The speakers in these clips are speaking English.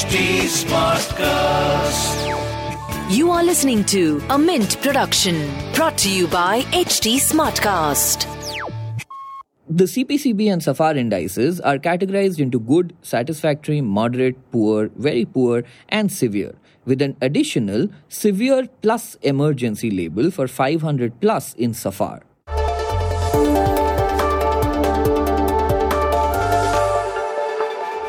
HT Smartcast. You are listening to a Mint production brought to you by HT Smartcast. The CPCB and SAFAR indices are categorized into good, satisfactory, moderate, poor, very poor, and severe, with an additional severe plus emergency label for 500 plus in SAFAR.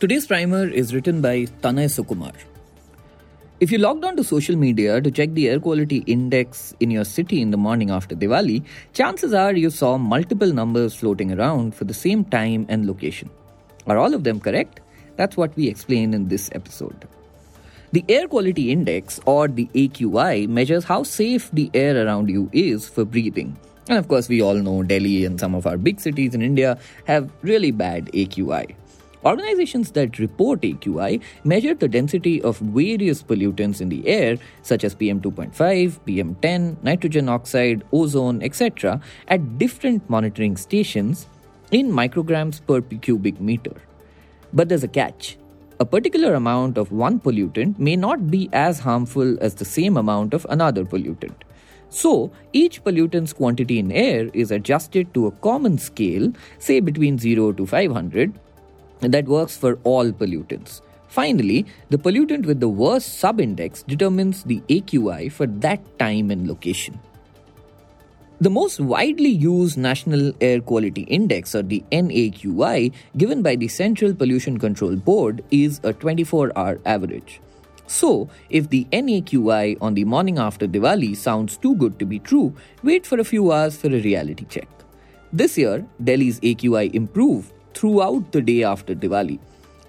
Today's primer is written by Tanay Sukumar. If you logged on to social media to check the air quality index in your city in the morning after Diwali, chances are you saw multiple numbers floating around for the same time and location. Are all of them correct? That's what we explain in this episode. The air quality index, or the AQI, measures how safe the air around you is for breathing. And of course, we all know Delhi and some of our big cities in India have really bad AQI. Organizations that report AQI measure the density of various pollutants in the air, such as PM2.5, PM10, nitrogen oxide, ozone, etc., at different monitoring stations in micrograms per cubic meter. But there's a catch. A particular amount of one pollutant may not be as harmful as the same amount of another pollutant. So, each pollutant's quantity in air is adjusted to a common scale, say between 0 to 500, that works for all pollutants. Finally, the pollutant with the worst subindex determines the AQI for that time and location. The most widely used National Air Quality Index, or the NAQI, given by the Central Pollution Control Board, is a 24 hour average. So, if the NAQI on the morning after Diwali sounds too good to be true, wait for a few hours for a reality check. This year, Delhi's AQI improved throughout the day after Diwali.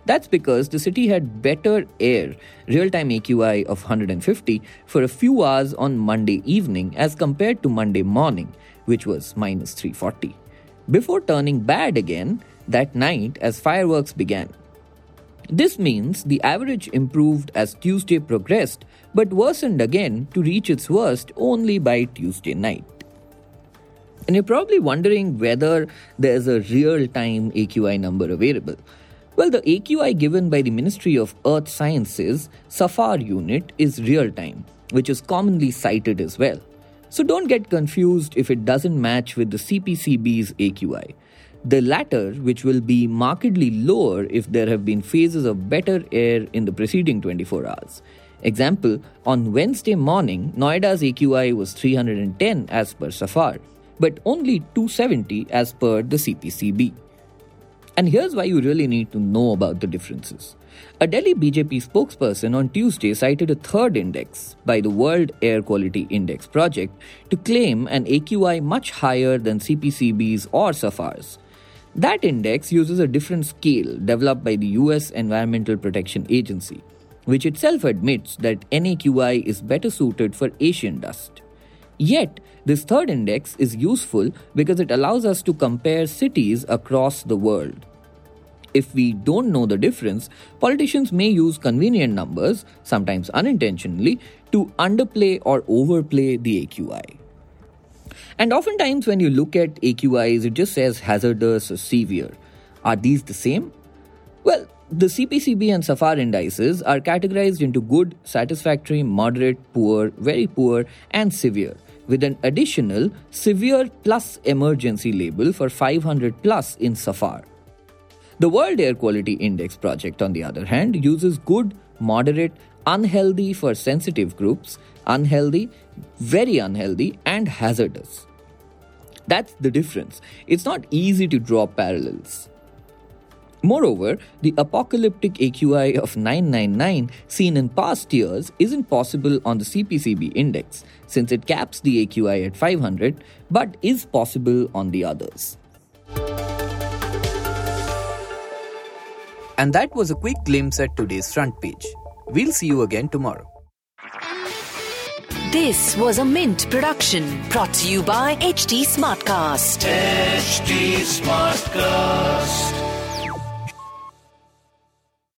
That's because the city had better air, real time AQI of 150, for a few hours on Monday evening as compared to Monday morning, which was minus 340, before turning bad again that night as fireworks began. This means the average improved as Tuesday progressed, but worsened again to reach its worst only by Tuesday night. And you're probably wondering whether there's a real time AQI number available. Well, the AQI given by the Ministry of Earth Sciences, SAFAR unit, is real time, which is commonly cited as well. So don't get confused if it doesn't match with the CPCB's AQI. The latter, which will be markedly lower if there have been phases of better air in the preceding 24 hours. Example, on Wednesday morning, Noida's AQI was 310 as per SAFAR, but only 270 as per the CPCB. And here's why you really need to know about the differences. A Delhi BJP spokesperson on Tuesday cited a third index by the World Air Quality Index project to claim an AQI much higher than CPCB's or SAFAR's. That index uses a different scale developed by the US Environmental Protection Agency, which itself admits that NAQI is better suited for Asian dust. Yet, this third index is useful because it allows us to compare cities across the world. If we don't know the difference, politicians may use convenient numbers, sometimes unintentionally, to underplay or overplay the AQI. And oftentimes, when you look at AQIs, it just says hazardous or severe. Are these the same? Well, the CPCB and SAFAR indices are categorized into good, satisfactory, moderate, poor, very poor, and severe with an additional severe plus emergency label for 500 plus in SAFAR. The World Air Quality Index project, on the other hand, uses good, moderate, unhealthy for sensitive groups, unhealthy, very unhealthy, and hazardous. That's the difference. It's not easy to draw parallels. Moreover, the apocalyptic AQI of 999 seen in past years isn't possible on the CPCB index since it caps the AQI at 500 but is possible on the others. And that was a quick glimpse at today's front page. We'll see you again tomorrow. This was a Mint production brought to you by HT Smartcast. HT Smartcast.